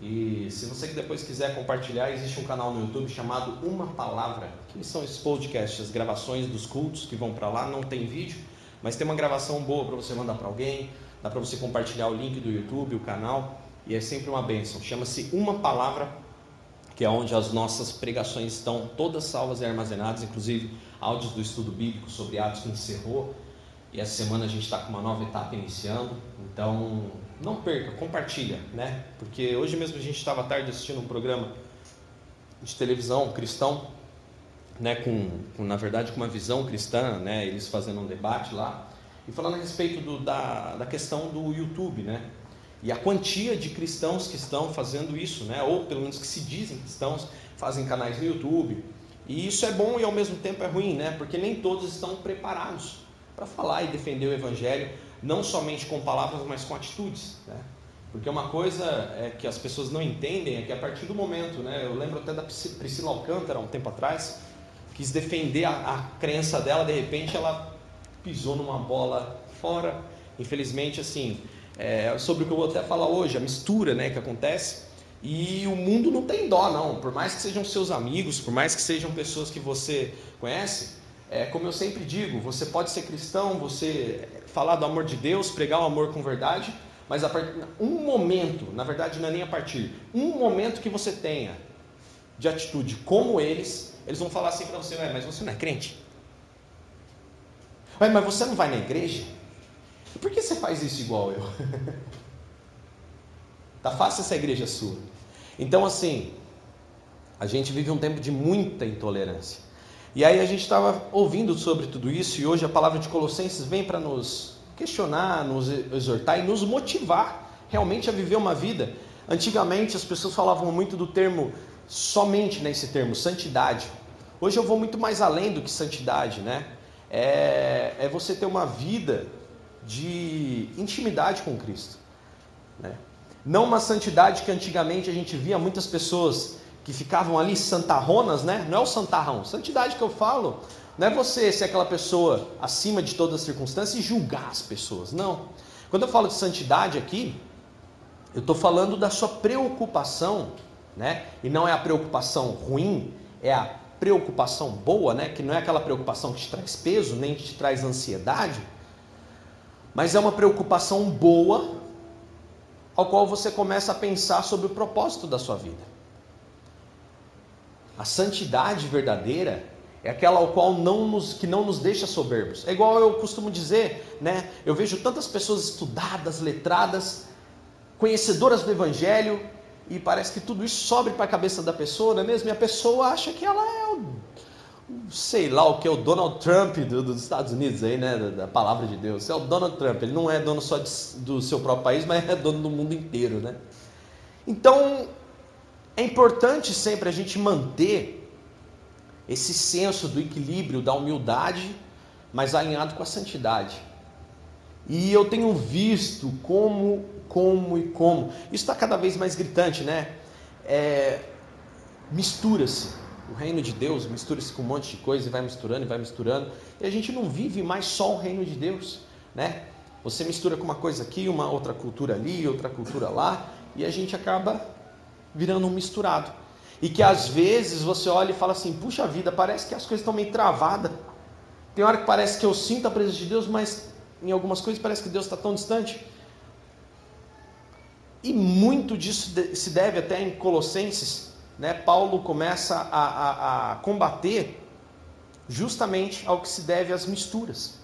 E se você depois quiser compartilhar, existe um canal no YouTube chamado Uma Palavra, que são esses podcasts, as gravações dos cultos que vão para lá, não tem vídeo, mas tem uma gravação boa para você mandar para alguém, dá para você compartilhar o link do YouTube, o canal, e é sempre uma bênção. Chama-se Uma Palavra, que é onde as nossas pregações estão todas salvas e armazenadas, inclusive áudios do estudo bíblico sobre Atos que encerrou. E essa semana a gente está com uma nova etapa iniciando, então não perca, compartilha, né? Porque hoje mesmo a gente estava tarde assistindo um programa de televisão cristão, né? Com, com, na verdade com uma visão cristã, né? Eles fazendo um debate lá e falando a respeito do, da, da questão do YouTube, né? E a quantia de cristãos que estão fazendo isso, né? Ou pelo menos que se dizem cristãos, fazem canais no YouTube. E isso é bom e ao mesmo tempo é ruim, né? Porque nem todos estão preparados para falar e defender o evangelho não somente com palavras, mas com atitudes. Né? Porque uma coisa é que as pessoas não entendem é que a partir do momento, né, eu lembro até da Priscila Alcântara, um tempo atrás, quis defender a, a crença dela, de repente ela pisou numa bola fora. Infelizmente, assim, é, sobre o que eu vou até falar hoje, a mistura né, que acontece. E o mundo não tem dó, não. Por mais que sejam seus amigos, por mais que sejam pessoas que você conhece, é, como eu sempre digo, você pode ser cristão, você falar do amor de Deus, pregar o amor com verdade, mas a part... um momento, na verdade não é nem a partir, um momento que você tenha de atitude como eles, eles vão falar assim para você, mas você não é crente? mas você não vai na igreja? Por que você faz isso igual eu? tá fácil essa igreja sua. Então assim, a gente vive um tempo de muita intolerância. E aí a gente estava ouvindo sobre tudo isso e hoje a palavra de Colossenses vem para nos questionar, nos exortar e nos motivar realmente a viver uma vida. Antigamente as pessoas falavam muito do termo somente nesse termo santidade. Hoje eu vou muito mais além do que santidade, né? É, é você ter uma vida de intimidade com Cristo, né? Não uma santidade que antigamente a gente via muitas pessoas que ficavam ali santarronas, né? Não é o santarrão. Santidade que eu falo não é você ser aquela pessoa acima de todas as circunstâncias e julgar as pessoas. Não. Quando eu falo de santidade aqui, eu estou falando da sua preocupação, né? E não é a preocupação ruim, é a preocupação boa, né? Que não é aquela preocupação que te traz peso, nem te traz ansiedade, mas é uma preocupação boa, ao qual você começa a pensar sobre o propósito da sua vida. A santidade verdadeira é aquela ao qual não nos, que não nos deixa soberbos. É igual eu costumo dizer, né? Eu vejo tantas pessoas estudadas, letradas, conhecedoras do Evangelho, e parece que tudo isso sobe para a cabeça da pessoa, não é mesmo? E a pessoa acha que ela é o, sei lá o que, é o Donald Trump do, dos Estados Unidos aí, né? Da, da, palavra de Deus. É o Donald Trump, ele não é dono só de, do seu próprio país, mas é dono do mundo inteiro, né? Então, é importante sempre a gente manter esse senso do equilíbrio, da humildade, mas alinhado com a santidade. E eu tenho visto como, como e como. Isso está cada vez mais gritante, né? É, mistura-se. O reino de Deus mistura-se com um monte de coisa e vai misturando e vai misturando. E a gente não vive mais só o reino de Deus, né? Você mistura com uma coisa aqui, uma outra cultura ali, outra cultura lá, e a gente acaba virando um misturado. E que às vezes você olha e fala assim: puxa vida, parece que as coisas estão meio travadas. Tem hora que parece que eu sinto a presença de Deus, mas em algumas coisas parece que Deus está tão distante. E muito disso se deve até em Colossenses, né? Paulo começa a, a, a combater justamente ao que se deve às misturas.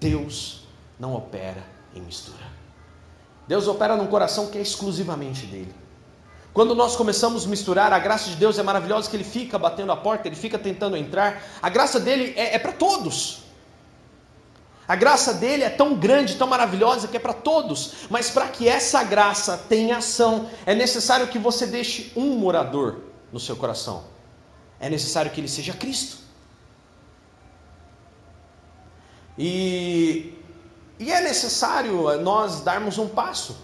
Deus não opera em mistura. Deus opera num coração que é exclusivamente dele. Quando nós começamos a misturar, a graça de Deus é maravilhosa que ele fica batendo a porta, ele fica tentando entrar. A graça dele é, é para todos. A graça dele é tão grande, tão maravilhosa que é para todos. Mas para que essa graça tenha ação, é necessário que você deixe um morador no seu coração. É necessário que ele seja Cristo. E e é necessário nós darmos um passo.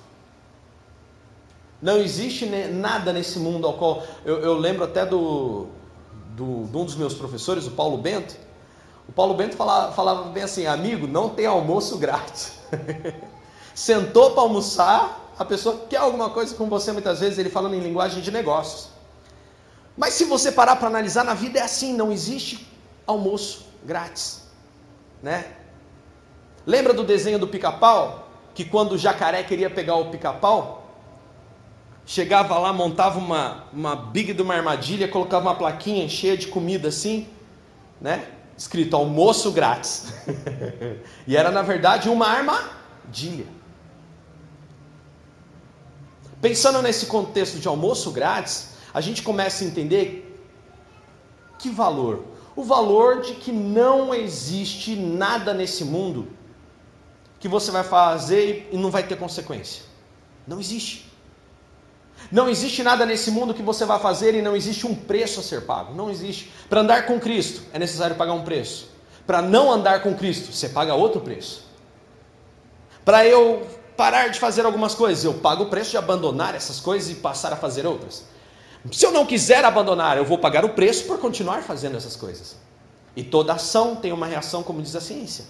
Não existe nada nesse mundo ao qual. Eu, eu lembro até do, do, de um dos meus professores, o Paulo Bento. O Paulo Bento falava, falava bem assim: amigo, não tem almoço grátis. Sentou para almoçar, a pessoa quer alguma coisa com você, muitas vezes ele falando em linguagem de negócios. Mas se você parar para analisar, na vida é assim, não existe almoço grátis, né? Lembra do desenho do pica-pau? Que quando o jacaré queria pegar o pica-pau, chegava lá, montava uma, uma big de uma armadilha, colocava uma plaquinha cheia de comida assim, né? Escrito almoço grátis. e era na verdade uma armadilha. Pensando nesse contexto de almoço grátis, a gente começa a entender que valor? O valor de que não existe nada nesse mundo que você vai fazer e não vai ter consequência. Não existe. Não existe nada nesse mundo que você vai fazer e não existe um preço a ser pago. Não existe. Para andar com Cristo é necessário pagar um preço. Para não andar com Cristo, você paga outro preço. Para eu parar de fazer algumas coisas, eu pago o preço de abandonar essas coisas e passar a fazer outras. Se eu não quiser abandonar, eu vou pagar o preço por continuar fazendo essas coisas. E toda ação tem uma reação, como diz a ciência.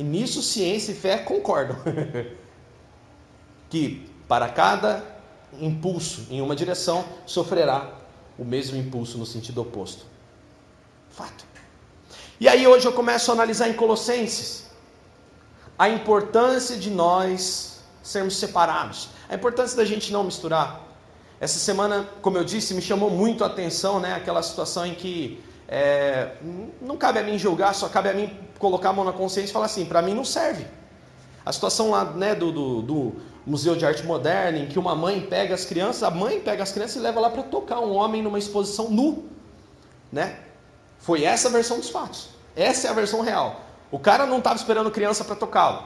E nisso ciência e fé concordam. que para cada impulso em uma direção sofrerá o mesmo impulso no sentido oposto. Fato. E aí hoje eu começo a analisar em Colossenses a importância de nós sermos separados, a importância da gente não misturar. Essa semana, como eu disse, me chamou muito a atenção, né, aquela situação em que é, não cabe a mim julgar, só cabe a mim colocar a mão na consciência e falar assim: para mim não serve. A situação lá né, do, do, do, Museu de Arte Moderna, em que uma mãe pega as crianças, a mãe pega as crianças e leva lá para tocar um homem numa exposição nu. Né? Foi essa a versão dos fatos. Essa é a versão real. O cara não estava esperando criança para tocá-lo.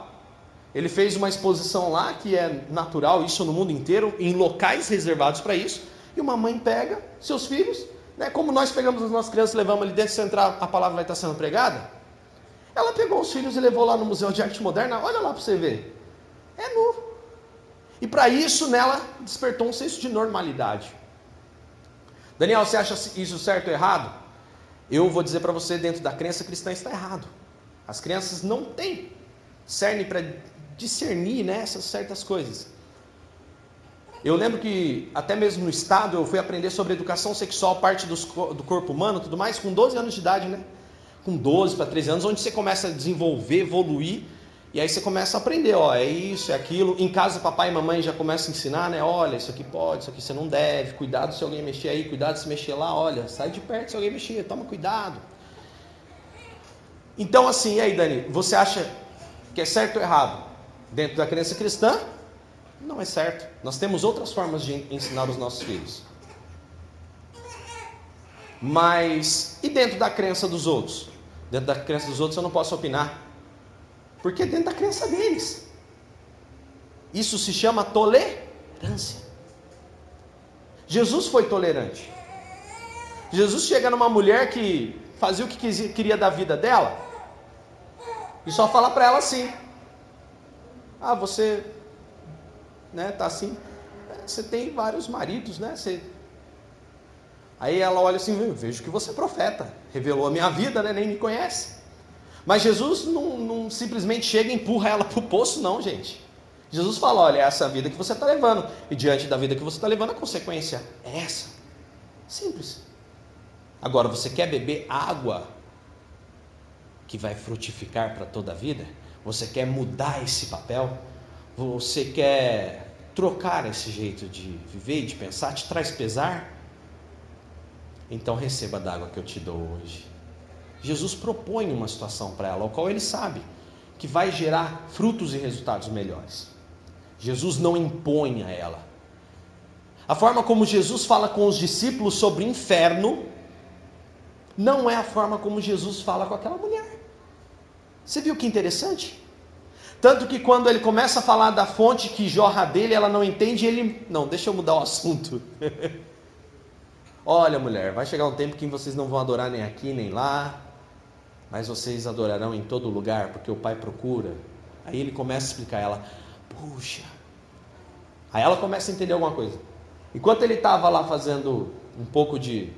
Ele fez uma exposição lá, que é natural, isso no mundo inteiro, em locais reservados para isso. E uma mãe pega seus filhos, né, como nós pegamos as nossas crianças e levamos ali dentro, se entrar, a palavra vai estar sendo pregada. Ela pegou os filhos e levou lá no Museu de Arte Moderna, olha lá para você ver. É nu. E para isso, nela, despertou um senso de normalidade. Daniel, você acha isso certo ou errado? Eu vou dizer para você, dentro da crença cristã, está errado. As crianças não têm cerne para discernir né, essas certas coisas. Eu lembro que até mesmo no estado eu fui aprender sobre educação sexual, parte dos, do corpo humano, tudo mais, com 12 anos de idade, né? Com 12 para 13 anos, onde você começa a desenvolver, evoluir e aí você começa a aprender, ó, é isso, é aquilo. Em casa, papai e mamãe já começam a ensinar, né? Olha, isso aqui pode, isso aqui você não deve. Cuidado se alguém mexer aí, cuidado se mexer lá. Olha, sai de perto se alguém mexer, toma cuidado. Então, assim, e aí, Dani, você acha que é certo ou errado? Dentro da crença cristã, não é certo. Nós temos outras formas de ensinar os nossos filhos. Mas, e dentro da crença dos outros? Dentro da crença dos outros eu não posso opinar. Porque é dentro da crença deles. Isso se chama tolerância. Jesus foi tolerante. Jesus chega numa mulher que fazia o que queria da vida dela e só fala para ela assim: Ah, você, né, tá assim, você tem vários maridos, né? Você... Aí ela olha assim: Vejo que você é profeta, revelou a minha vida, né? Nem me conhece. Mas Jesus não, não simplesmente chega e empurra ela para o poço, não, gente. Jesus fala: olha, é essa vida que você está levando. E diante da vida que você está levando, a consequência é essa. Simples. Agora, você quer beber água que vai frutificar para toda a vida? Você quer mudar esse papel? Você quer trocar esse jeito de viver e de pensar? Te traz pesar? Então receba da água que eu te dou hoje. Jesus propõe uma situação para ela, ao qual ele sabe que vai gerar frutos e resultados melhores. Jesus não impõe a ela. A forma como Jesus fala com os discípulos sobre inferno não é a forma como Jesus fala com aquela mulher. Você viu que interessante? Tanto que quando ele começa a falar da fonte que jorra dele, ela não entende, ele. Não, deixa eu mudar o assunto. Olha, mulher, vai chegar um tempo que vocês não vão adorar nem aqui nem lá, mas vocês adorarão em todo lugar, porque o Pai procura. Aí ele começa a explicar a ela, puxa. Aí ela começa a entender alguma coisa. Enquanto ele estava lá fazendo um pouco de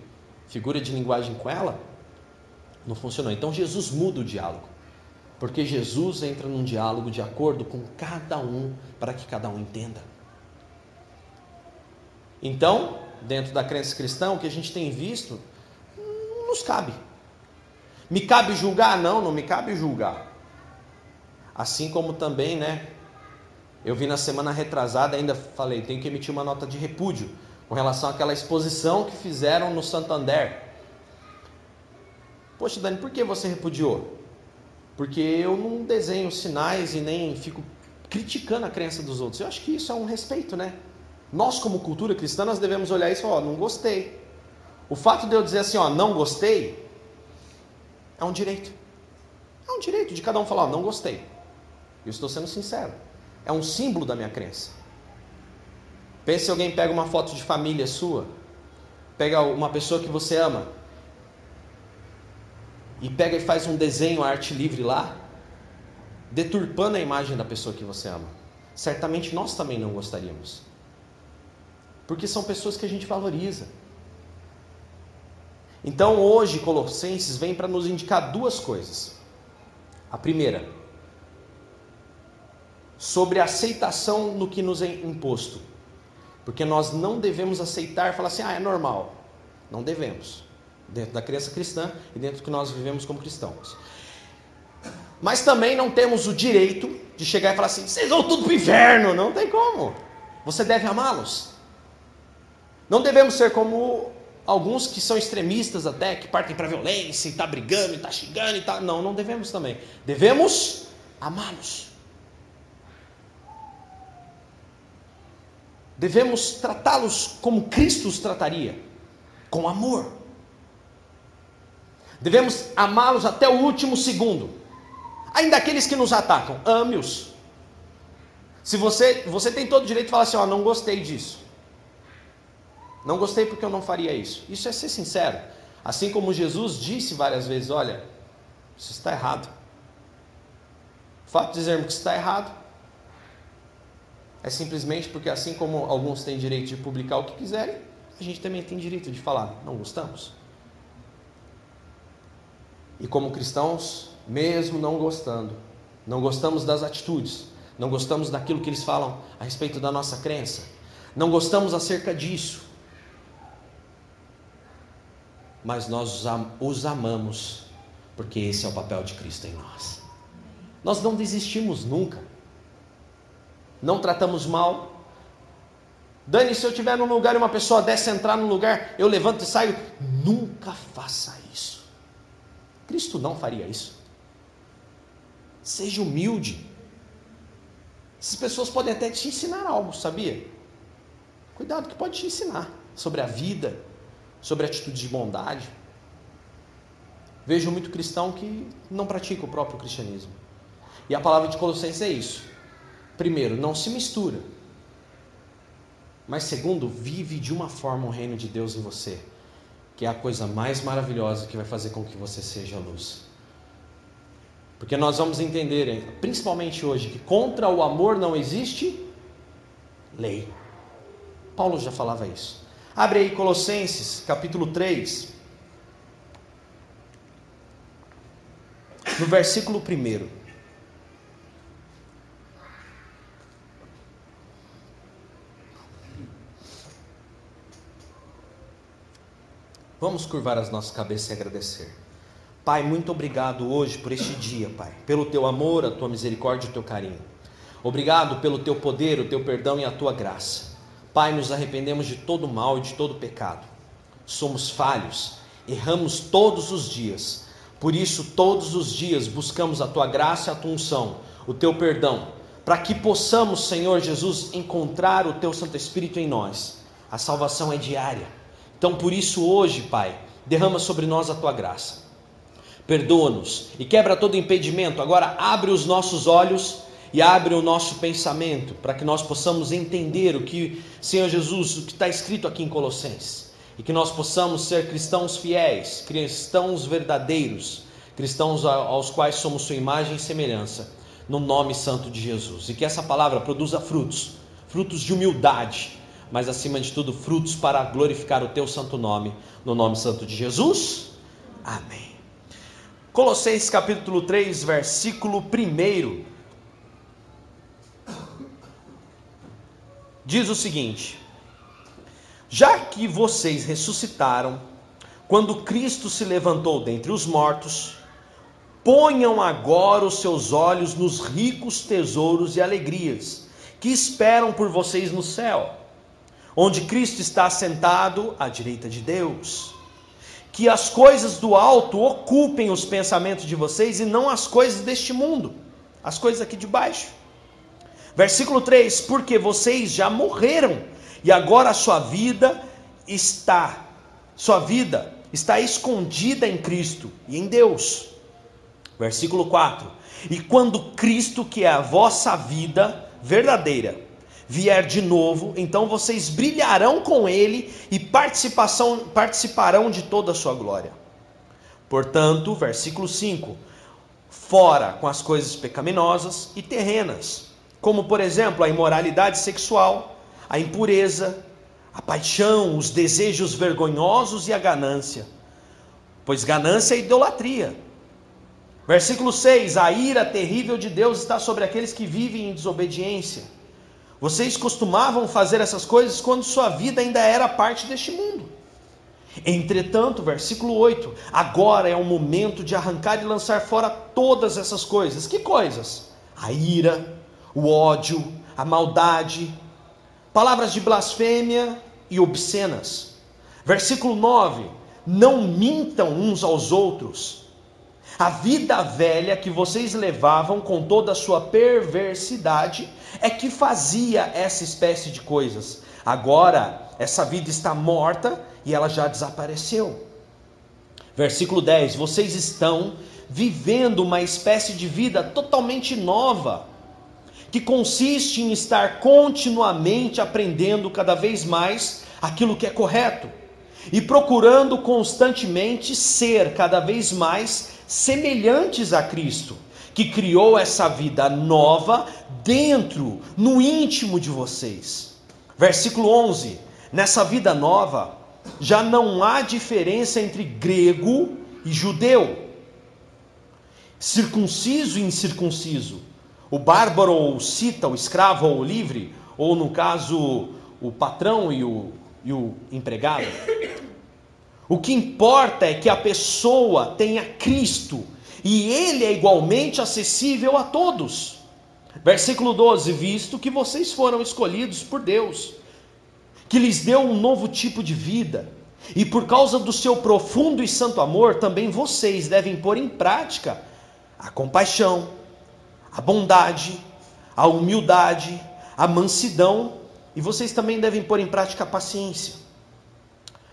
figura de linguagem com ela, não funcionou. Então Jesus muda o diálogo. Porque Jesus entra num diálogo de acordo com cada um, para que cada um entenda. Então, dentro da crença cristã, o que a gente tem visto não nos cabe. Me cabe julgar? Não, não me cabe julgar. Assim como também, né? Eu vi na semana retrasada, ainda falei, tenho que emitir uma nota de repúdio com relação àquela exposição que fizeram no Santander. Poxa, Dani, por que você repudiou? Porque eu não desenho sinais e nem fico criticando a crença dos outros. Eu acho que isso é um respeito, né? Nós, como cultura cristã, nós devemos olhar isso e falar, ó, não gostei. O fato de eu dizer assim, ó, não gostei, é um direito. É um direito de cada um falar, ó, não gostei. Eu estou sendo sincero. É um símbolo da minha crença. Pense se alguém pega uma foto de família sua, pega uma pessoa que você ama, e pega e faz um desenho, arte livre lá, deturpando a imagem da pessoa que você ama. Certamente nós também não gostaríamos. Porque são pessoas que a gente valoriza. Então hoje Colossenses vem para nos indicar duas coisas. A primeira, sobre a aceitação no que nos é imposto. Porque nós não devemos aceitar falar assim, ah, é normal. Não devemos. Dentro da crença cristã e dentro do que nós vivemos como cristãos. Mas também não temos o direito de chegar e falar assim, vocês vão tudo para o inferno. Não tem como. Você deve amá-los. Não devemos ser como alguns que são extremistas até, que partem para a violência e está brigando e está xingando e tá. Não, não devemos também. Devemos amá-los. devemos tratá-los como Cristo os trataria, com amor. Devemos amá-los até o último segundo. Ainda aqueles que nos atacam, ame-os. Se você, você tem todo o direito de falar assim, ó, não gostei disso. Não gostei porque eu não faria isso. Isso é ser sincero. Assim como Jesus disse várias vezes, olha, isso está errado. O fato de dizermos que está errado é simplesmente porque, assim como alguns têm direito de publicar o que quiserem, a gente também tem direito de falar, não gostamos. E como cristãos, mesmo não gostando, não gostamos das atitudes, não gostamos daquilo que eles falam a respeito da nossa crença, não gostamos acerca disso, mas nós os amamos, porque esse é o papel de Cristo em nós. Nós não desistimos nunca não tratamos mal. Dani, se eu estiver num lugar e uma pessoa desce entrar no lugar, eu levanto e saio. Nunca faça isso. Cristo não faria isso. Seja humilde. Essas pessoas podem até te ensinar algo, sabia? Cuidado que pode te ensinar sobre a vida, sobre a atitude de bondade. Vejo muito cristão que não pratica o próprio cristianismo. E a palavra de Colossenses é isso. Primeiro, não se mistura. Mas segundo, vive de uma forma o reino de Deus em você, que é a coisa mais maravilhosa que vai fazer com que você seja luz. Porque nós vamos entender, principalmente hoje, que contra o amor não existe lei. Paulo já falava isso. Abre aí Colossenses, capítulo 3. No versículo 1. Vamos curvar as nossas cabeças e agradecer. Pai, muito obrigado hoje por este dia, Pai, pelo teu amor, a tua misericórdia e o teu carinho. Obrigado pelo teu poder, o teu perdão e a tua graça. Pai, nos arrependemos de todo mal e de todo pecado. Somos falhos, erramos todos os dias. Por isso, todos os dias buscamos a tua graça e a tua unção, o teu perdão, para que possamos, Senhor Jesus, encontrar o teu Santo Espírito em nós. A salvação é diária. Então, por isso, hoje, Pai, derrama sobre nós a tua graça. Perdoa-nos e quebra todo impedimento. Agora, abre os nossos olhos e abre o nosso pensamento para que nós possamos entender o que, Senhor Jesus, o que está escrito aqui em Colossenses. E que nós possamos ser cristãos fiéis, cristãos verdadeiros, cristãos aos quais somos sua imagem e semelhança, no nome santo de Jesus. E que essa palavra produza frutos, frutos de humildade, mas acima de tudo, frutos para glorificar o teu santo nome, no nome santo de Jesus. Amém. Colossenses capítulo 3, versículo 1. Diz o seguinte: Já que vocês ressuscitaram, quando Cristo se levantou dentre os mortos, ponham agora os seus olhos nos ricos tesouros e alegrias que esperam por vocês no céu, onde Cristo está sentado à direita de Deus. Que as coisas do alto ocupem os pensamentos de vocês e não as coisas deste mundo, as coisas aqui de baixo. Versículo 3: Porque vocês já morreram e agora a sua vida está, sua vida está escondida em Cristo e em Deus. Versículo 4: E quando Cristo, que é a vossa vida verdadeira, vier de novo, então vocês brilharão com ele e participarão de toda a sua glória. Portanto, versículo 5: Fora com as coisas pecaminosas e terrenas como por exemplo a imoralidade sexual, a impureza, a paixão, os desejos vergonhosos e a ganância. Pois ganância é idolatria. Versículo 6: A ira terrível de Deus está sobre aqueles que vivem em desobediência. Vocês costumavam fazer essas coisas quando sua vida ainda era parte deste mundo. Entretanto, versículo 8: Agora é o momento de arrancar e lançar fora todas essas coisas. Que coisas? A ira, o ódio, a maldade, palavras de blasfêmia e obscenas. Versículo 9: Não mintam uns aos outros. A vida velha que vocês levavam com toda a sua perversidade é que fazia essa espécie de coisas. Agora, essa vida está morta e ela já desapareceu. Versículo 10: Vocês estão vivendo uma espécie de vida totalmente nova que consiste em estar continuamente aprendendo cada vez mais aquilo que é correto e procurando constantemente ser cada vez mais semelhantes a Cristo, que criou essa vida nova dentro, no íntimo de vocês. Versículo 11: Nessa vida nova já não há diferença entre grego e judeu, circunciso e incircunciso o bárbaro ou o cita, o escravo ou o livre, ou no caso, o patrão e o, e o empregado. O que importa é que a pessoa tenha Cristo e ele é igualmente acessível a todos. Versículo 12: Visto que vocês foram escolhidos por Deus, que lhes deu um novo tipo de vida, e por causa do seu profundo e santo amor, também vocês devem pôr em prática a compaixão, a bondade, a humildade, a mansidão, e vocês também devem pôr em prática a paciência.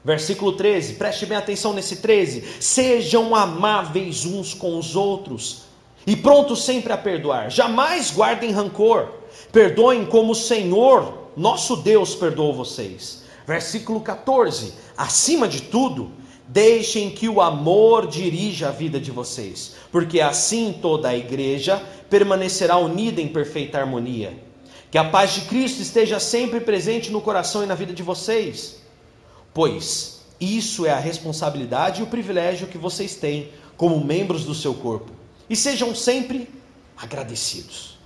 Versículo 13, preste bem atenção nesse 13: sejam amáveis uns com os outros e prontos sempre a perdoar, jamais guardem rancor, perdoem como o Senhor, nosso Deus, perdoou vocês. Versículo 14: acima de tudo, Deixem que o amor dirija a vida de vocês, porque assim toda a igreja permanecerá unida em perfeita harmonia. Que a paz de Cristo esteja sempre presente no coração e na vida de vocês, pois isso é a responsabilidade e o privilégio que vocês têm como membros do seu corpo. E sejam sempre agradecidos.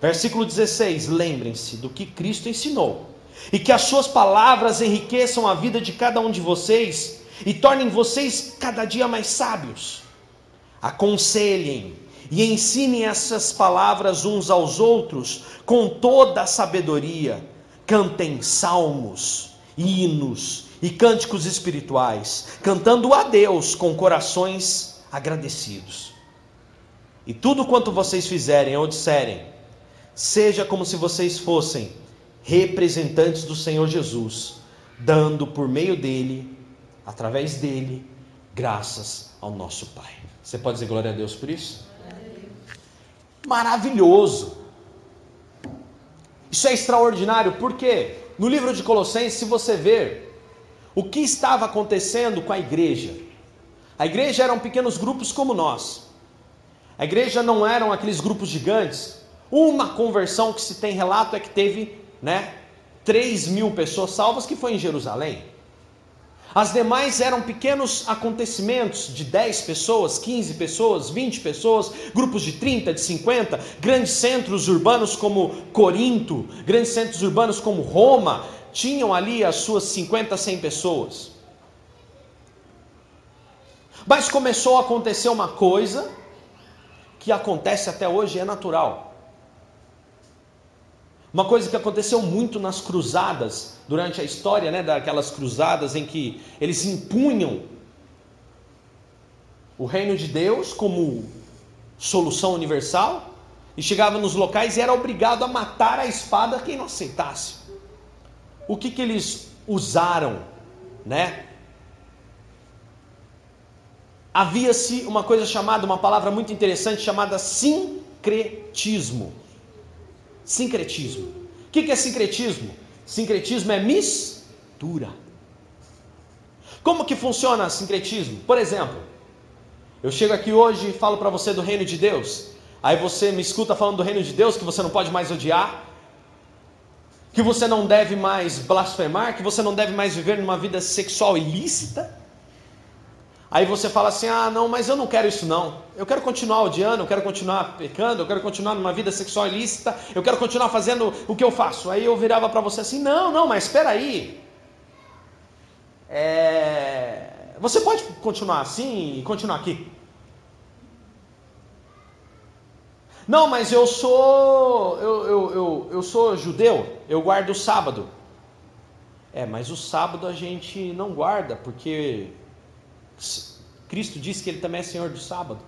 Versículo 16: Lembrem-se do que Cristo ensinou, e que as suas palavras enriqueçam a vida de cada um de vocês e tornem vocês cada dia mais sábios. Aconselhem e ensinem essas palavras uns aos outros com toda a sabedoria. Cantem salmos, hinos e cânticos espirituais, cantando a Deus com corações agradecidos. E tudo quanto vocês fizerem ou disserem, seja como se vocês fossem representantes do Senhor Jesus, dando por meio dele através dele, graças ao nosso Pai. Você pode dizer glória a Deus por isso? Maravilhoso! Isso é extraordinário, porque no livro de Colossenses, se você ver o que estava acontecendo com a igreja, a igreja eram pequenos grupos como nós. A igreja não eram aqueles grupos gigantes. Uma conversão que se tem relato é que teve, né, 3 mil pessoas salvas, que foi em Jerusalém. As demais eram pequenos acontecimentos de 10 pessoas, 15 pessoas, 20 pessoas, grupos de 30, de 50, grandes centros urbanos como Corinto, grandes centros urbanos como Roma, tinham ali as suas 50, 100 pessoas. Mas começou a acontecer uma coisa que acontece até hoje, é natural. Uma coisa que aconteceu muito nas cruzadas, durante a história né, daquelas cruzadas em que eles impunham o reino de Deus como solução universal, e chegava nos locais e era obrigado a matar a espada quem não aceitasse. O que, que eles usaram, né? Havia-se uma coisa chamada, uma palavra muito interessante chamada sincretismo. Sincretismo. O que, que é sincretismo? Sincretismo é mistura. Como que funciona sincretismo? Por exemplo, eu chego aqui hoje e falo para você do reino de Deus. Aí você me escuta falando do reino de Deus, que você não pode mais odiar, que você não deve mais blasfemar, que você não deve mais viver numa vida sexual ilícita. Aí você fala assim: ah, não, mas eu não quero isso não. Eu quero continuar odiando, eu quero continuar pecando, eu quero continuar numa vida sexual ilícita, eu quero continuar fazendo o que eu faço. Aí eu virava para você assim: não, não, mas espera aí. É... Você pode continuar assim e continuar aqui. Não, mas eu sou eu, eu, eu, eu sou judeu, eu guardo o sábado. É, mas o sábado a gente não guarda, porque Cristo disse que ele também é Senhor do sábado.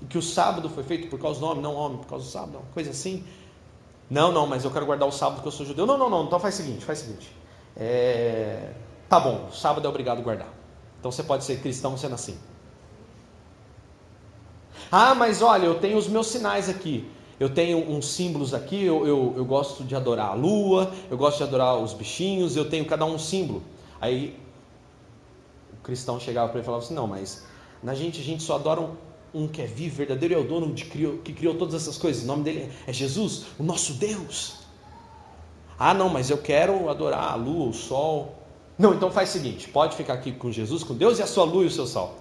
E que o sábado foi feito por causa do homem, não homem, por causa do sábado, uma coisa assim. Não, não, mas eu quero guardar o sábado porque eu sou judeu. Não, não, não, então faz o seguinte, faz o seguinte. É... Tá bom, sábado é obrigado a guardar. Então você pode ser cristão sendo assim. Ah, mas olha, eu tenho os meus sinais aqui. Eu tenho uns símbolos aqui, eu, eu, eu gosto de adorar a lua, eu gosto de adorar os bichinhos, eu tenho cada um um símbolo. Aí o cristão chegava para ele e falava assim: não, mas na gente a gente só adora um, um que é vivo, verdadeiro, é o dono de que criou todas essas coisas. O nome dele é Jesus, o nosso Deus. Ah, não, mas eu quero adorar a lua, o sol. Não, então faz o seguinte: pode ficar aqui com Jesus, com Deus e a sua lua e o seu sol.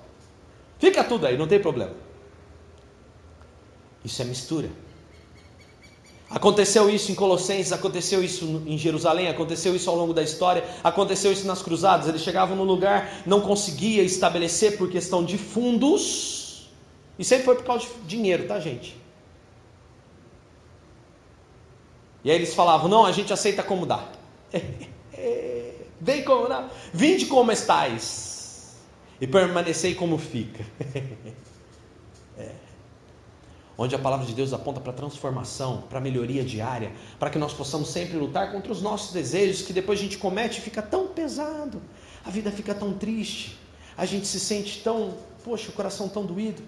Fica tudo aí, não tem problema. Isso é mistura. Aconteceu isso em Colossenses, aconteceu isso em Jerusalém, aconteceu isso ao longo da história, aconteceu isso nas cruzadas. Eles chegavam no lugar, não conseguia estabelecer por questão de fundos, e sempre foi por causa de dinheiro, tá, gente? E aí eles falavam: não, a gente aceita como dá. Vem como dá. Vinde como estáis, e permanecei como fica. onde a palavra de Deus aponta para transformação, para melhoria diária, para que nós possamos sempre lutar contra os nossos desejos que depois a gente comete e fica tão pesado, a vida fica tão triste, a gente se sente tão, poxa, o coração tão doído.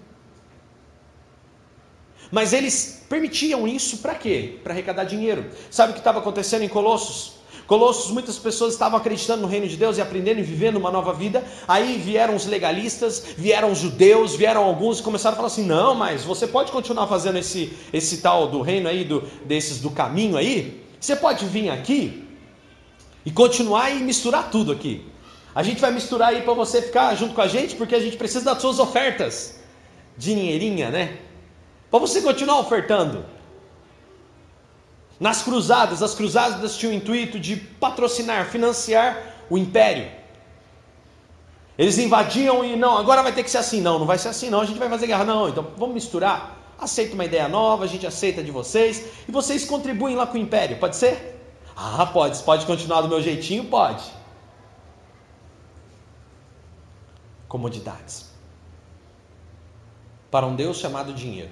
Mas eles permitiam isso para quê? Para arrecadar dinheiro. Sabe o que estava acontecendo em Colossos? Colossos, muitas pessoas estavam acreditando no reino de Deus e aprendendo e vivendo uma nova vida. Aí vieram os legalistas, vieram os judeus, vieram alguns e começaram a falar assim: não, mas você pode continuar fazendo esse, esse tal do reino aí, do, desses do caminho aí? Você pode vir aqui e continuar e misturar tudo aqui. A gente vai misturar aí para você ficar junto com a gente, porque a gente precisa das suas ofertas. Dinheirinha, né? Para você continuar ofertando. Nas cruzadas, as cruzadas tinham o intuito de patrocinar, financiar o império. Eles invadiam e não, agora vai ter que ser assim, não, não vai ser assim, não, a gente vai fazer guerra, não, então vamos misturar. Aceita uma ideia nova, a gente aceita de vocês e vocês contribuem lá com o império, pode ser? Ah, pode, pode continuar do meu jeitinho? Pode. Comodidades. Para um Deus chamado dinheiro.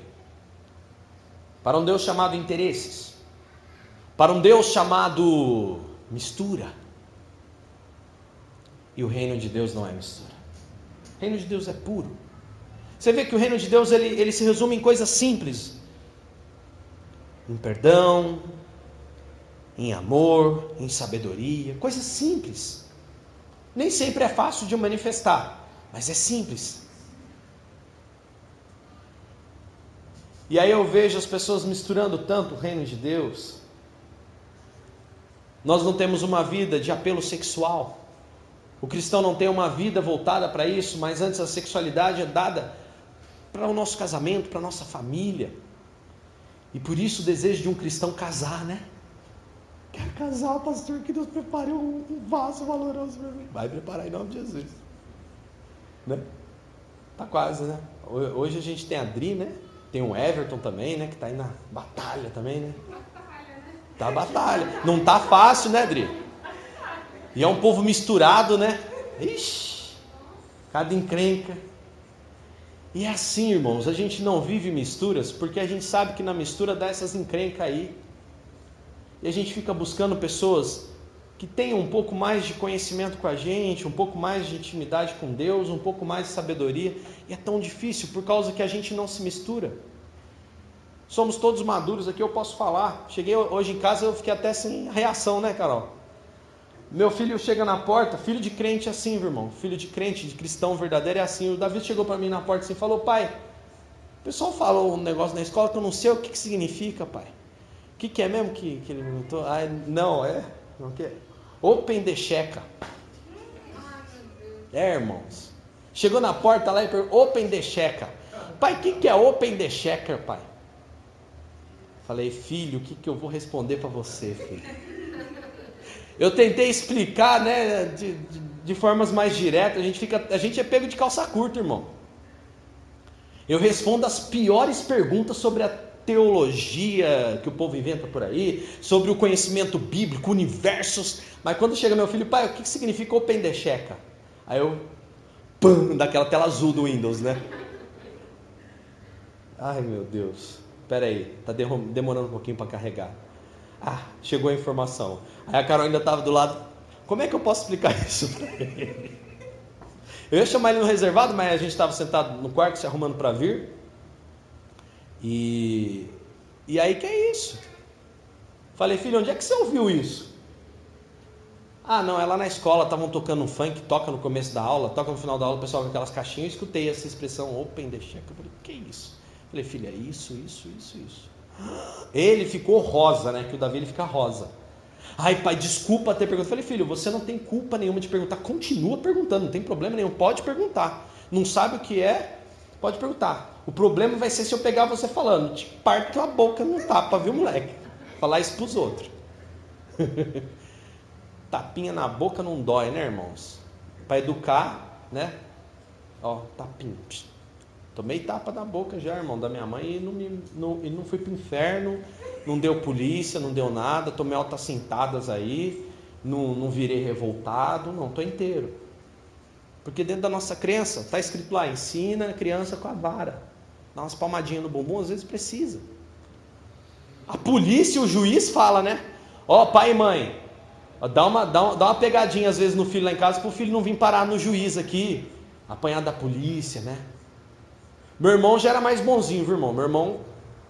Para um Deus chamado interesses para um Deus chamado mistura. E o reino de Deus não é mistura. O reino de Deus é puro. Você vê que o reino de Deus ele, ele se resume em coisas simples: em perdão, em amor, em sabedoria, coisas simples. Nem sempre é fácil de manifestar, mas é simples. E aí eu vejo as pessoas misturando tanto o reino de Deus nós não temos uma vida de apelo sexual. O cristão não tem uma vida voltada para isso, mas antes a sexualidade é dada para o nosso casamento, para a nossa família. E por isso o desejo de um cristão casar, né? Quero casar, pastor, que Deus prepare um, vaso valoroso para mim. Vai preparar em nome de Jesus. Né? Tá quase, né? Hoje a gente tem a Dri, né? Tem o Everton também, né? Que tá aí na batalha também, né? Tá batalha. Não tá fácil, né, Dri? E é um povo misturado, né? Ixi, cada encrenca. E é assim, irmãos, a gente não vive misturas porque a gente sabe que na mistura dá essas encrencas aí. E a gente fica buscando pessoas que tenham um pouco mais de conhecimento com a gente, um pouco mais de intimidade com Deus, um pouco mais de sabedoria. E é tão difícil por causa que a gente não se mistura. Somos todos maduros aqui, eu posso falar. Cheguei hoje em casa, eu fiquei até sem reação, né, Carol? Meu filho chega na porta, filho de crente é assim, irmão. Filho de crente, de cristão verdadeiro é assim. O Davi chegou para mim na porta assim falou: Pai, o pessoal falou um negócio na escola que eu não sei o que, que significa, pai. O que, que é mesmo que, que ele perguntou? Ah, não, é? Não que Open the checa. É, irmãos. Chegou na porta lá e perguntou: Open the checa. Pai, o que, que é Open the checker, pai? Falei, filho, o que, que eu vou responder para você, filho? Eu tentei explicar, né, de, de, de, formas mais diretas. A gente, fica, a gente é pego de calça curta, irmão. Eu respondo as piores perguntas sobre a teologia que o povo inventa por aí, sobre o conhecimento bíblico, universos. Mas quando chega meu filho, pai, o que significa Open the Checa? Aí eu, pam, daquela tela azul do Windows, né? Ai meu Deus, espera aí, tá demorando um pouquinho para carregar. Ah, chegou a informação. Aí a Carol ainda estava do lado. Como é que eu posso explicar isso para ele? Eu ia chamar ele no reservado, mas a gente estava sentado no quarto se arrumando para vir. E, e aí que é isso? Falei, filho, onde é que você ouviu isso? Ah, não, é lá na escola, estavam tocando um funk, toca no começo da aula, toca no final da aula, o pessoal com aquelas caixinhas, eu escutei essa expressão open the check. Eu falei, que isso? Falei, filha, isso, isso, isso, isso. Ele ficou rosa, né? Que o Davi ele fica rosa. Ai, pai, desculpa ter perguntado. Falei, filho, você não tem culpa nenhuma de perguntar. Continua perguntando, não tem problema nenhum. Pode perguntar. Não sabe o que é? Pode perguntar. O problema vai ser se eu pegar você falando. Te parto a boca no tapa, viu, moleque? Falar isso pros outros. Tapinha na boca não dói, né, irmãos? Para educar, né? Ó, tapinha. Tomei tapa na boca já, irmão, da minha mãe e não, me, não, e não fui pro inferno, não deu polícia, não deu nada, tomei altas sentadas aí, não, não virei revoltado, não, tô inteiro. Porque dentro da nossa crença, está escrito lá, ensina a criança com a vara. Dá umas palmadinhas no bumbum, às vezes precisa. A polícia, o juiz fala, né? Ó, oh, pai e mãe, dá uma, dá, uma, dá uma pegadinha às vezes no filho lá em casa, para o filho não vir parar no juiz aqui, apanhar da polícia, né? Meu irmão já era mais bonzinho, viu, irmão? Meu irmão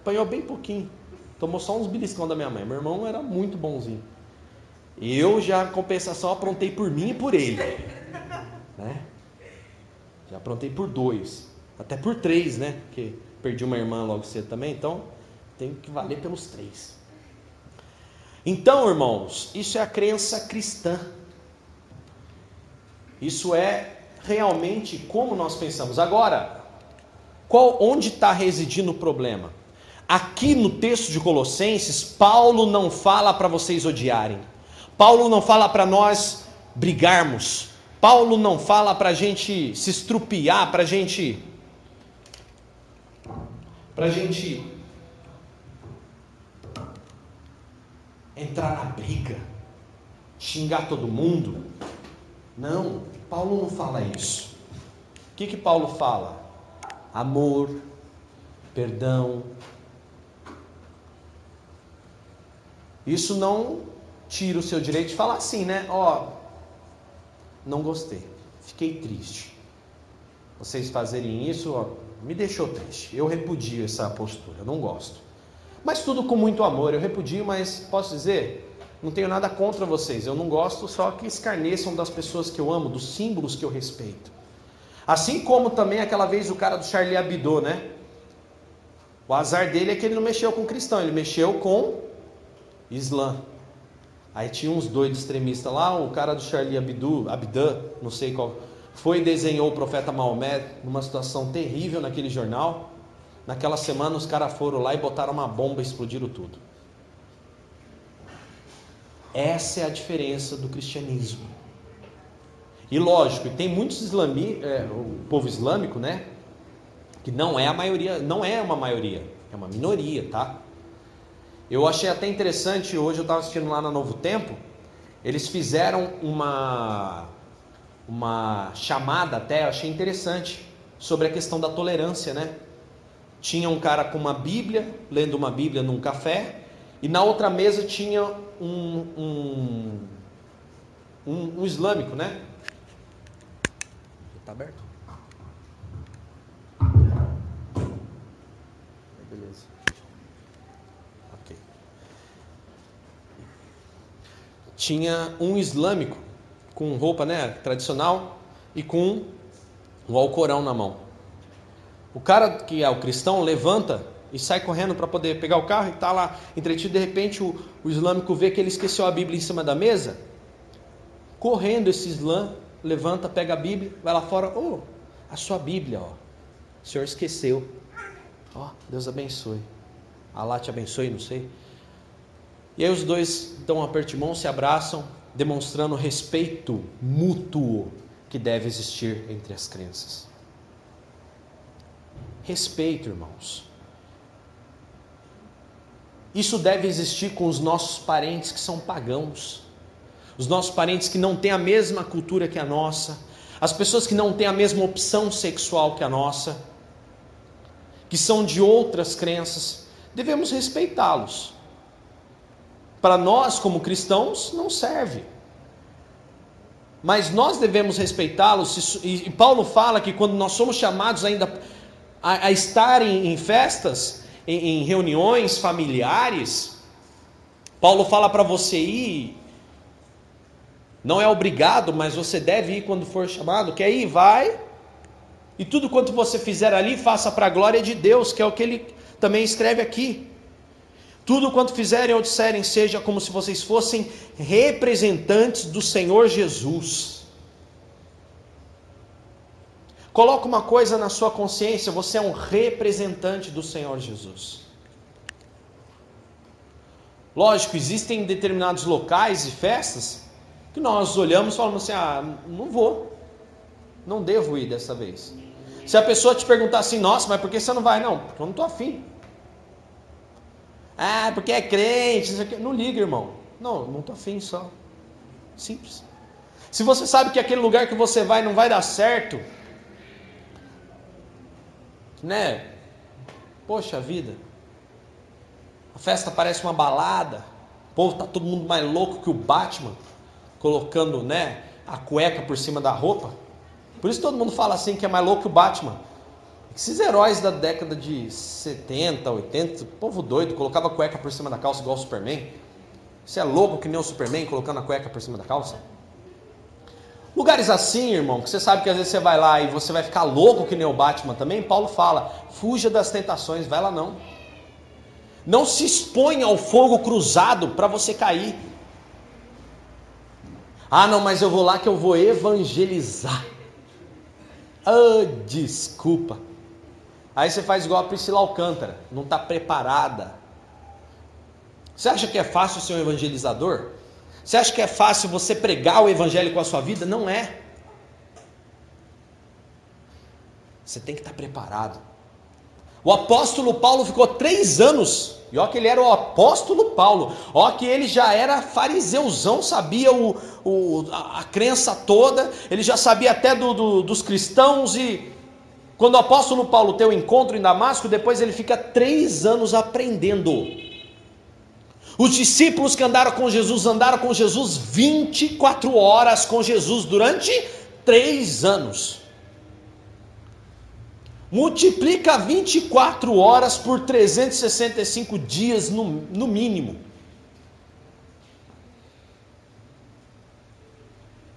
apanhou bem pouquinho. Tomou só uns beliscão da minha mãe. Meu irmão era muito bonzinho. Eu já, em compensação, aprontei por mim e por ele. Né? Já aprontei por dois. Até por três, né? Porque perdi uma irmã logo cedo também. Então, tem que valer pelos três. Então, irmãos, isso é a crença cristã. Isso é realmente como nós pensamos. Agora, qual, onde está residindo o problema? Aqui no texto de Colossenses, Paulo não fala para vocês odiarem. Paulo não fala para nós brigarmos. Paulo não fala para a gente se estrupiar, para a gente. Para a gente entrar na briga, xingar todo mundo. Não, Paulo não fala isso. O que, que Paulo fala? Amor, perdão. Isso não tira o seu direito de falar assim, né? Ó, oh, não gostei, fiquei triste. Vocês fazerem isso ó, me deixou triste. Eu repudio essa postura, não gosto. Mas tudo com muito amor, eu repudio, mas posso dizer, não tenho nada contra vocês. Eu não gosto só que escarneçam das pessoas que eu amo, dos símbolos que eu respeito. Assim como também aquela vez o cara do Charlie Hebdo, né? O azar dele é que ele não mexeu com cristão, ele mexeu com Islã. Aí tinha uns doidos extremistas lá, o cara do Charlie Hebdo, Abdã, não sei qual, foi e desenhou o profeta Maomé numa situação terrível naquele jornal. Naquela semana os caras foram lá e botaram uma bomba e explodiram tudo. Essa é a diferença do cristianismo. E lógico, tem muitos islami, é, o povo islâmico, né? Que não é a maioria, não é uma maioria, é uma minoria, tá? Eu achei até interessante, hoje eu estava assistindo lá na Novo Tempo, eles fizeram uma uma chamada até, achei interessante, sobre a questão da tolerância, né? Tinha um cara com uma Bíblia, lendo uma Bíblia num café, e na outra mesa tinha um, um, um, um islâmico, né? Está aberto? Beleza. Ok. Tinha um islâmico com roupa né, tradicional e com o Alcorão na mão. O cara que é o cristão levanta e sai correndo para poder pegar o carro e está lá entretido. De repente, o, o islâmico vê que ele esqueceu a Bíblia em cima da mesa. Correndo, esse islã levanta, pega a Bíblia, vai lá fora, oh, a sua Bíblia, ó. O senhor esqueceu. Ó, Deus abençoe. Alá te abençoe, não sei. E aí os dois dão um aperto de mão, se abraçam, demonstrando respeito mútuo que deve existir entre as crenças. Respeito, irmãos. Isso deve existir com os nossos parentes que são pagãos os nossos parentes que não têm a mesma cultura que a nossa, as pessoas que não têm a mesma opção sexual que a nossa, que são de outras crenças, devemos respeitá-los. Para nós, como cristãos, não serve. Mas nós devemos respeitá-los, e Paulo fala que quando nós somos chamados ainda a, a estar em, em festas, em, em reuniões familiares, Paulo fala para você ir não é obrigado, mas você deve ir quando for chamado. Quer ir? Vai. E tudo quanto você fizer ali, faça para a glória de Deus, que é o que ele também escreve aqui. Tudo quanto fizerem ou disserem, seja como se vocês fossem representantes do Senhor Jesus. Coloca uma coisa na sua consciência: você é um representante do Senhor Jesus. Lógico, existem determinados locais e festas que nós olhamos e falamos assim: ah, não vou, não devo ir dessa vez. Se a pessoa te perguntar assim, nossa, mas por que você não vai? Não, porque eu não estou afim. Ah, porque é crente, não liga, irmão. Não, não estou afim só. Simples. Se você sabe que aquele lugar que você vai não vai dar certo, né? Poxa vida, a festa parece uma balada, o povo tá todo mundo mais louco que o Batman colocando né, a cueca por cima da roupa. Por isso todo mundo fala assim que é mais louco que o Batman. Esses heróis da década de 70, 80, povo doido, colocava a cueca por cima da calça igual o Superman. Você é louco que nem o Superman colocando a cueca por cima da calça? Lugares assim, irmão, que você sabe que às vezes você vai lá e você vai ficar louco que nem o Batman também, Paulo fala: fuja das tentações, vai lá não. Não se exponha ao fogo cruzado para você cair. Ah, não, mas eu vou lá que eu vou evangelizar. Ah, desculpa. Aí você faz igual a Priscila Alcântara, não está preparada. Você acha que é fácil ser um evangelizador? Você acha que é fácil você pregar o evangelho com a sua vida? Não é. Você tem que estar preparado. O apóstolo Paulo ficou três anos e ó que ele era o apóstolo Paulo, ó que ele já era fariseuzão, sabia o, o, a, a crença toda, ele já sabia até do, do, dos cristãos e quando o apóstolo Paulo tem o um encontro em Damasco, depois ele fica três anos aprendendo. Os discípulos que andaram com Jesus andaram com Jesus 24 horas com Jesus durante três anos. Multiplica 24 horas por 365 dias no, no mínimo.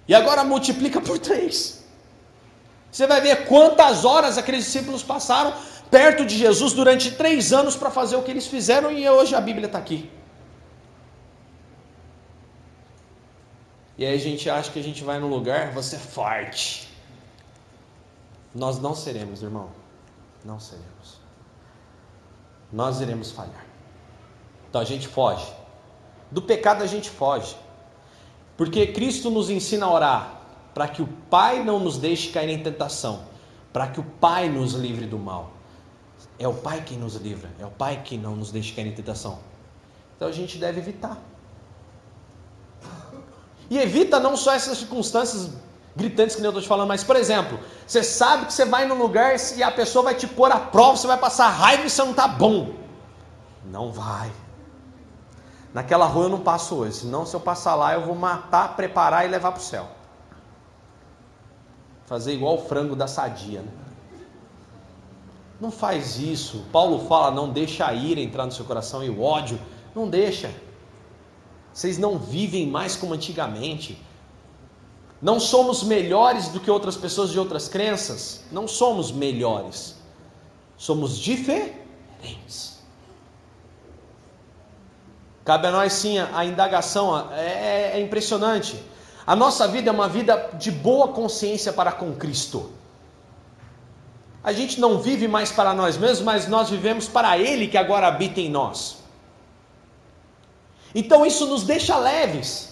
E agora multiplica por 3. Você vai ver quantas horas aqueles discípulos passaram perto de Jesus durante três anos para fazer o que eles fizeram e hoje a Bíblia está aqui. E aí a gente acha que a gente vai num lugar, você é forte. Nós não seremos, irmão. Não seremos. Nós iremos falhar. Então a gente foge. Do pecado a gente foge. Porque Cristo nos ensina a orar para que o Pai não nos deixe cair em tentação, para que o Pai nos livre do mal. É o Pai quem nos livra, é o Pai que não nos deixa cair em tentação. Então a gente deve evitar. E evita não só essas circunstâncias gritantes que nem eu estou te falando, mas por exemplo, você sabe que você vai num lugar e a pessoa vai te pôr à prova, você vai passar raiva e você não está bom. Não vai. Naquela rua eu não passo hoje, senão se eu passar lá eu vou matar, preparar e levar para o céu. Fazer igual o frango da sadia, né? Não faz isso. Paulo fala: não deixa a ira entrar no seu coração e o ódio. Não deixa. Vocês não vivem mais como antigamente. Não somos melhores do que outras pessoas de outras crenças. Não somos melhores. Somos diferentes. Cabe a nós sim a indagação, é, é impressionante. A nossa vida é uma vida de boa consciência para com Cristo. A gente não vive mais para nós mesmos, mas nós vivemos para Ele que agora habita em nós. Então isso nos deixa leves.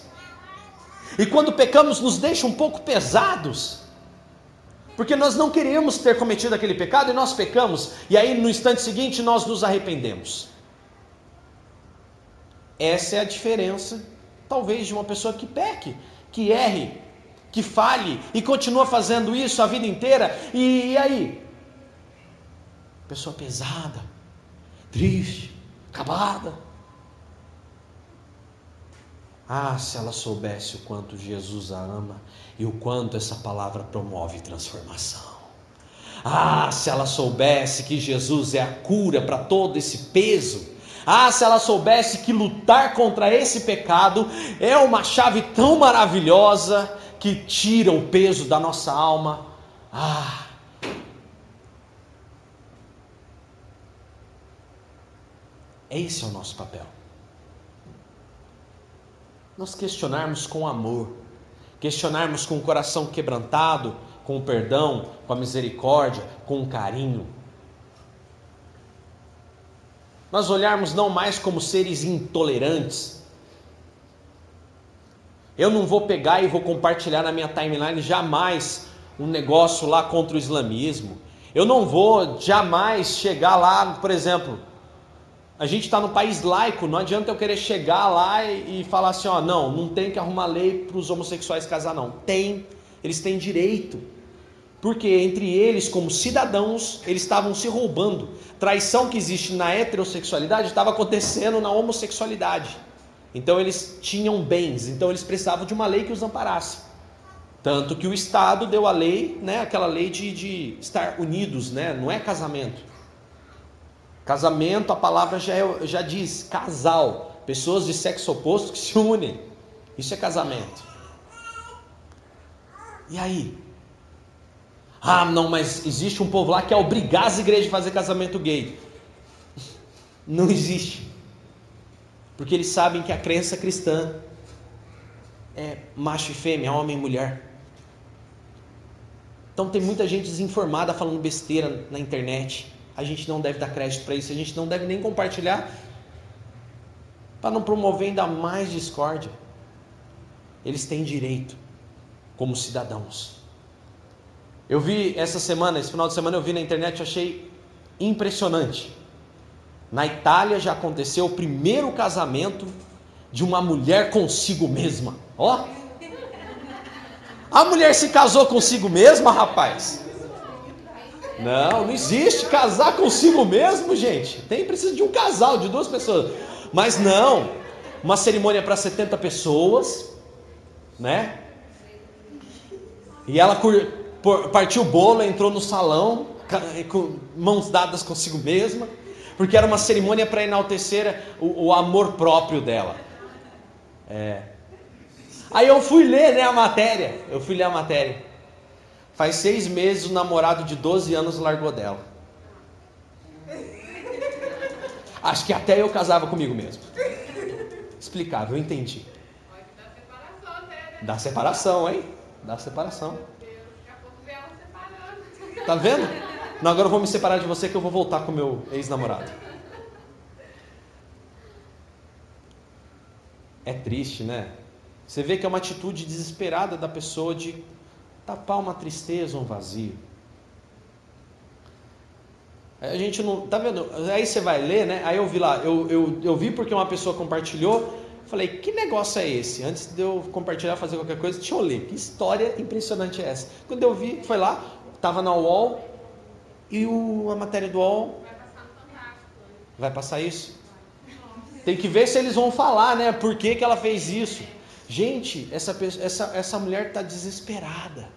E quando pecamos, nos deixa um pouco pesados. Porque nós não queremos ter cometido aquele pecado e nós pecamos, e aí no instante seguinte nós nos arrependemos. Essa é a diferença, talvez, de uma pessoa que peque, que erre, que falhe e continua fazendo isso a vida inteira. E, e aí? Pessoa pesada, triste, acabada. Ah, se ela soubesse o quanto Jesus a ama e o quanto essa palavra promove transformação. Ah, se ela soubesse que Jesus é a cura para todo esse peso. Ah, se ela soubesse que lutar contra esse pecado é uma chave tão maravilhosa que tira o peso da nossa alma. Ah, esse é o nosso papel nós questionarmos com amor, questionarmos com o coração quebrantado, com o perdão, com a misericórdia, com o carinho. Nós olharmos não mais como seres intolerantes. Eu não vou pegar e vou compartilhar na minha timeline jamais um negócio lá contra o islamismo. Eu não vou jamais chegar lá, por exemplo, a gente está no país laico, não adianta eu querer chegar lá e, e falar assim, ó, não, não tem que arrumar lei para os homossexuais casar, não. Tem, eles têm direito. Porque entre eles, como cidadãos, eles estavam se roubando. Traição que existe na heterossexualidade estava acontecendo na homossexualidade. Então eles tinham bens, então eles precisavam de uma lei que os amparasse. Tanto que o Estado deu a lei, né, aquela lei de, de estar unidos, né, não é casamento. Casamento, a palavra já, é, já diz casal, pessoas de sexo oposto que se unem. Isso é casamento. E aí? Ah, não, mas existe um povo lá que é obrigar as igrejas a fazer casamento gay. Não existe. Porque eles sabem que a crença cristã é macho e fêmea, homem e mulher. Então tem muita gente desinformada falando besteira na internet a gente não deve dar crédito para isso, a gente não deve nem compartilhar para não promover ainda mais discórdia. Eles têm direito como cidadãos. Eu vi essa semana, esse final de semana eu vi na internet, achei impressionante. Na Itália já aconteceu o primeiro casamento de uma mulher consigo mesma. Ó. A mulher se casou consigo mesma, rapaz. Não, não existe casar consigo mesmo, gente. Tem precisa de um casal, de duas pessoas. Mas não, uma cerimônia para 70 pessoas, né? E ela partiu o bolo, entrou no salão com mãos dadas consigo mesma, porque era uma cerimônia para enaltecer o, o, amor próprio dela. É. Aí eu fui ler né, a matéria. Eu fui ler a matéria. Faz seis meses o namorado de 12 anos largou dela. Acho que até eu casava comigo mesmo. Explicável, eu entendi. Dá separação, hein? Dá separação. Tá vendo? Não, agora eu vou me separar de você que eu vou voltar com meu ex-namorado. É triste, né? Você vê que é uma atitude desesperada da pessoa de tapar uma tristeza, um vazio. A gente não. Tá vendo? Aí você vai ler, né? Aí eu vi lá, eu, eu, eu vi porque uma pessoa compartilhou. Falei, que negócio é esse? Antes de eu compartilhar, fazer qualquer coisa, deixa eu ler. Que história impressionante é essa? Quando eu vi, foi lá, tava na UOL e o, a matéria do UOL. Vai passar. Vai passar isso? Tem que ver se eles vão falar, né? Por que, que ela fez isso? Gente, essa, essa, essa mulher está desesperada.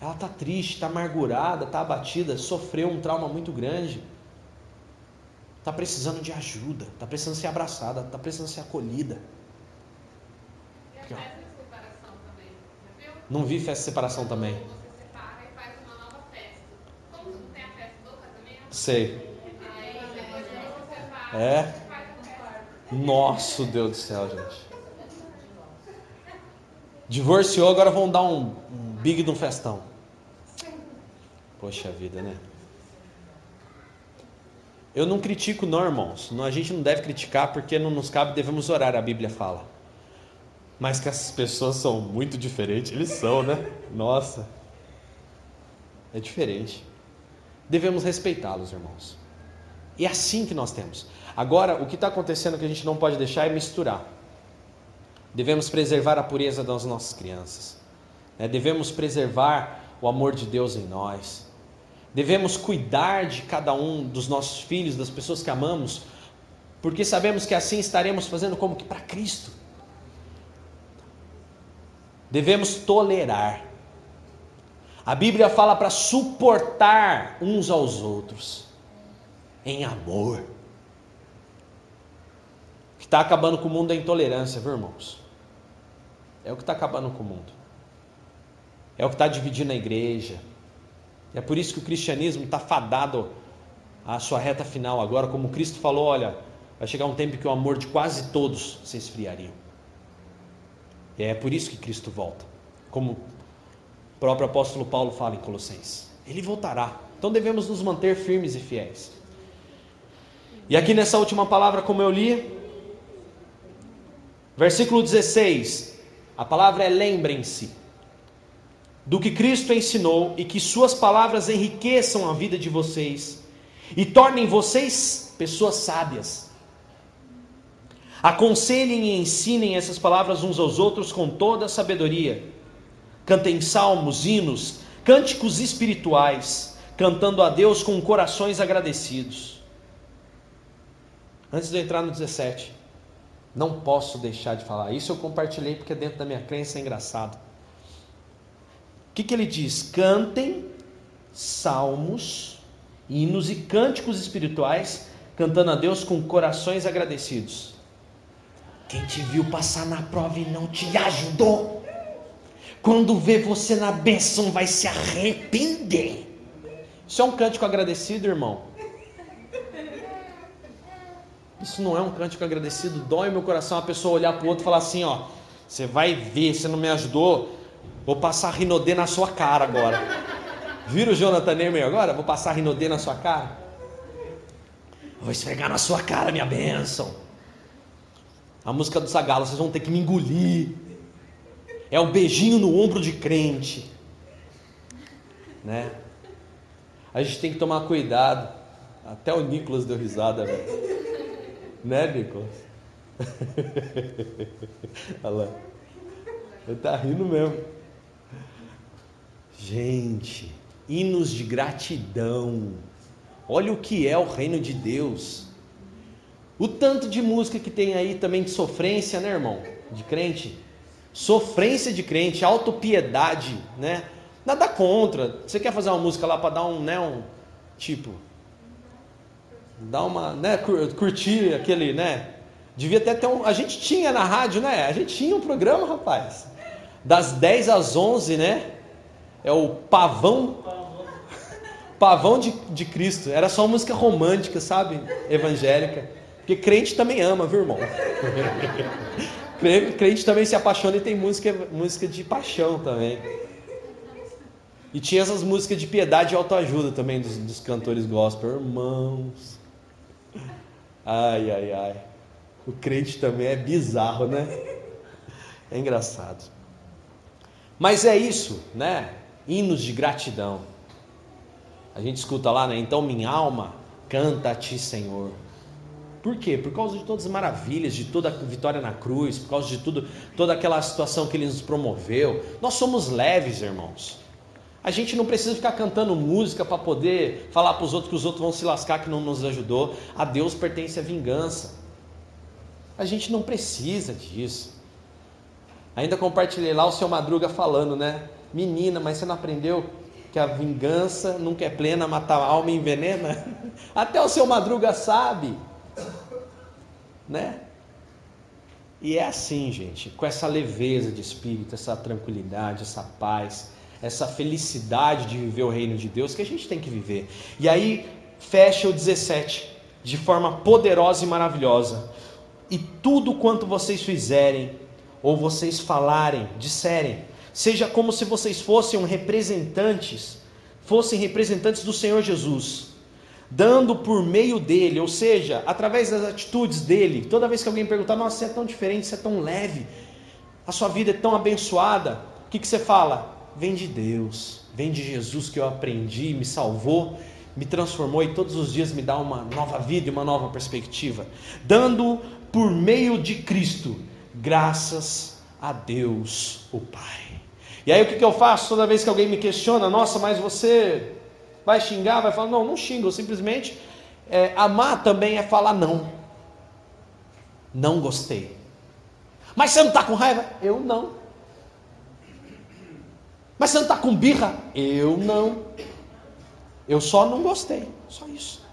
Ela está triste, está amargurada, está abatida, sofreu um trauma muito grande. Está precisando de ajuda, está precisando ser abraçada, está precisando ser acolhida. E viu? Não vi festa de separação também. Sei. É. Nossa, Deus do céu, gente. Divorciou, agora vão dar um, um big de um festão. Poxa vida, né? Eu não critico, não, irmãos. A gente não deve criticar porque não nos cabe, devemos orar, a Bíblia fala. Mas que essas pessoas são muito diferentes, eles são, né? Nossa. É diferente. Devemos respeitá-los, irmãos. E é assim que nós temos. Agora, o que está acontecendo que a gente não pode deixar é misturar. Devemos preservar a pureza das nossas crianças. né? Devemos preservar o amor de Deus em nós. Devemos cuidar de cada um dos nossos filhos, das pessoas que amamos, porque sabemos que assim estaremos fazendo como que para Cristo. Devemos tolerar. A Bíblia fala para suportar uns aos outros em amor. Que está acabando com o mundo é a intolerância, viu, irmãos? É o que está acabando com o mundo. É o que está dividindo a igreja. É por isso que o cristianismo está fadado à sua reta final agora, como Cristo falou: olha, vai chegar um tempo que o amor de quase todos se esfriaria. E é por isso que Cristo volta, como o próprio apóstolo Paulo fala em Colossenses. Ele voltará. Então devemos nos manter firmes e fiéis. E aqui nessa última palavra, como eu li, versículo 16, a palavra é lembrem-se do que Cristo ensinou e que suas palavras enriqueçam a vida de vocês e tornem vocês pessoas sábias. Aconselhem e ensinem essas palavras uns aos outros com toda a sabedoria. Cantem salmos, hinos, cânticos espirituais, cantando a Deus com corações agradecidos. Antes de eu entrar no 17, não posso deixar de falar. Isso eu compartilhei porque dentro da minha crença é engraçado. O que, que ele diz? Cantem salmos, hinos e cânticos espirituais, cantando a Deus com corações agradecidos. Quem te viu passar na prova e não te ajudou, quando vê você na bênção vai se arrepender. Isso é um cântico agradecido, irmão? Isso não é um cântico agradecido, dói meu coração a pessoa olhar para o outro e falar assim: ó, você vai ver, você não me ajudou, vou passar rinodê na sua cara agora. Vira o Jonathan Neymer agora? Vou passar rinodê na sua cara? Vou esfregar na sua cara minha bênção. A música do Zagalo, vocês vão ter que me engolir. É o beijinho no ombro de crente. Né? A gente tem que tomar cuidado. Até o Nicolas deu risada, velho. Né, Nicolas? Olha lá. Ele tá rindo mesmo. Gente, hinos de gratidão. Olha o que é o reino de Deus. O tanto de música que tem aí também de sofrência, né, irmão? De crente. Sofrência de crente, autopiedade, né? Nada contra. Você quer fazer uma música lá para dar um, né, um tipo dar uma, né, curtir aquele, né? Devia até ter um, a gente tinha na rádio, né? A gente tinha um programa, rapaz. Das 10 às 11, né? É o Pavão Pavão de, de Cristo. Era só música romântica, sabe? Evangélica. Porque crente também ama, viu, irmão? crente também se apaixona e tem música, música de paixão também. E tinha essas músicas de piedade e autoajuda também dos, dos cantores gospel. Irmãos. Ai, ai, ai. O crente também é bizarro, né? É engraçado. Mas é isso, né? Hinos de gratidão. A gente escuta lá, né? Então minha alma canta a ti, Senhor. Por quê? Por causa de todas as maravilhas, de toda a vitória na cruz, por causa de tudo, toda aquela situação que ele nos promoveu. Nós somos leves, irmãos. A gente não precisa ficar cantando música para poder falar para os outros que os outros vão se lascar que não nos ajudou. A Deus pertence a vingança. A gente não precisa disso. Ainda compartilhei lá o seu Madruga falando, né? Menina, mas você não aprendeu que a vingança nunca é plena, mata a alma e envenena? Até o seu Madruga sabe, né? E é assim, gente, com essa leveza de espírito, essa tranquilidade, essa paz, essa felicidade de viver o reino de Deus que a gente tem que viver. E aí fecha o 17 de forma poderosa e maravilhosa. E tudo quanto vocês fizerem ou vocês falarem, disserem, seja como se vocês fossem representantes, fossem representantes do Senhor Jesus, dando por meio dele, ou seja, através das atitudes dele. Toda vez que alguém perguntar, nossa, você é tão diferente, você é tão leve, a sua vida é tão abençoada, o que, que você fala? Vem de Deus, vem de Jesus que eu aprendi, me salvou, me transformou e todos os dias me dá uma nova vida e uma nova perspectiva, dando por meio de Cristo graças a Deus, o Pai. E aí o que, que eu faço toda vez que alguém me questiona, nossa, mas você vai xingar, vai falar, não, não xingo, eu simplesmente é, amar também é falar não. Não gostei. Mas você não está com raiva? Eu não. Mas você não está com birra? Eu não. Eu só não gostei. Só isso.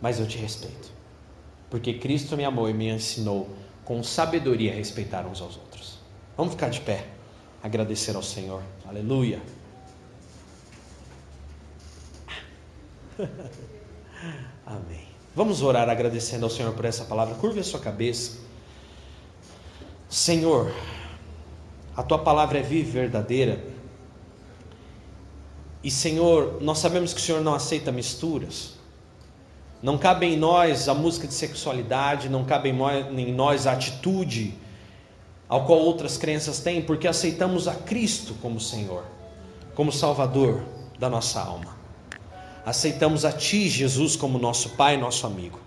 Mas eu te respeito. Porque Cristo me amou e me ensinou com sabedoria a respeitar uns aos outros. Vamos ficar de pé. Agradecer ao Senhor. Aleluia. Amém. Vamos orar agradecendo ao Senhor por essa palavra. Curve a sua cabeça. Senhor, a tua palavra é viva e verdadeira. E Senhor, nós sabemos que o Senhor não aceita misturas. Não cabe em nós a música de sexualidade, não cabe em nós a atitude ao qual outras crenças têm, porque aceitamos a Cristo como Senhor, como Salvador da nossa alma. Aceitamos a Ti, Jesus, como nosso Pai, nosso amigo.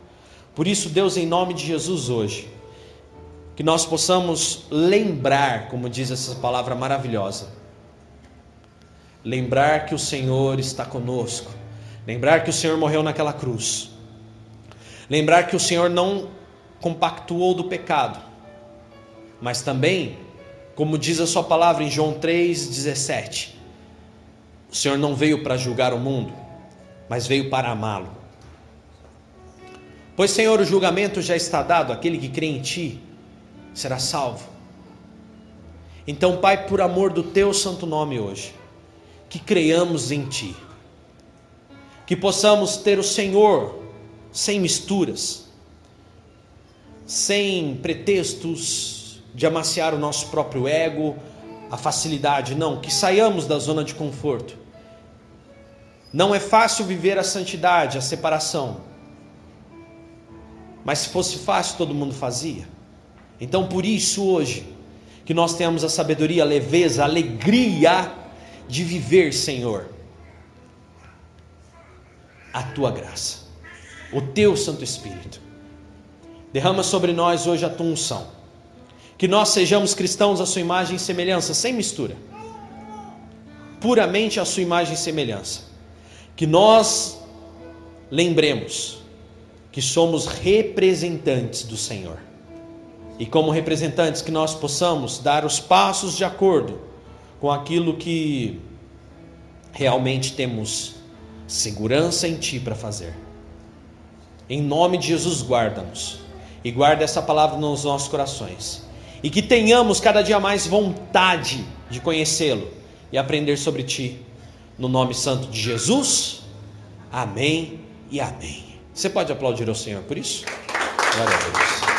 Por isso, Deus, em nome de Jesus hoje, que nós possamos lembrar, como diz essa palavra maravilhosa, lembrar que o Senhor está conosco, lembrar que o Senhor morreu naquela cruz, lembrar que o Senhor não compactuou do pecado, mas também, como diz a Sua palavra em João 3,17, o Senhor não veio para julgar o mundo, mas veio para amá-lo. Pois, Senhor, o julgamento já está dado, aquele que crê em Ti será salvo. Então, Pai, por amor do teu santo nome hoje, que creiamos em Ti, que possamos ter o Senhor sem misturas, sem pretextos de amaciar o nosso próprio ego, a facilidade, não, que saiamos da zona de conforto. Não é fácil viver a santidade, a separação, mas se fosse fácil, todo mundo fazia. Então, por isso, hoje, que nós temos a sabedoria, a leveza, a alegria de viver, Senhor, a tua graça, o teu Santo Espírito. Derrama sobre nós hoje a tua unção. Que nós sejamos cristãos à sua imagem e semelhança, sem mistura. Puramente à sua imagem e semelhança. Que nós lembremos que somos representantes do Senhor e como representantes que nós possamos dar os passos de acordo com aquilo que realmente temos segurança em Ti para fazer. Em nome de Jesus, guarda-nos e guarda essa palavra nos nossos corações e que tenhamos cada dia mais vontade de conhecê-lo e aprender sobre Ti. No nome santo de Jesus, amém e amém. Você pode aplaudir ao Senhor por isso? Glória a Deus.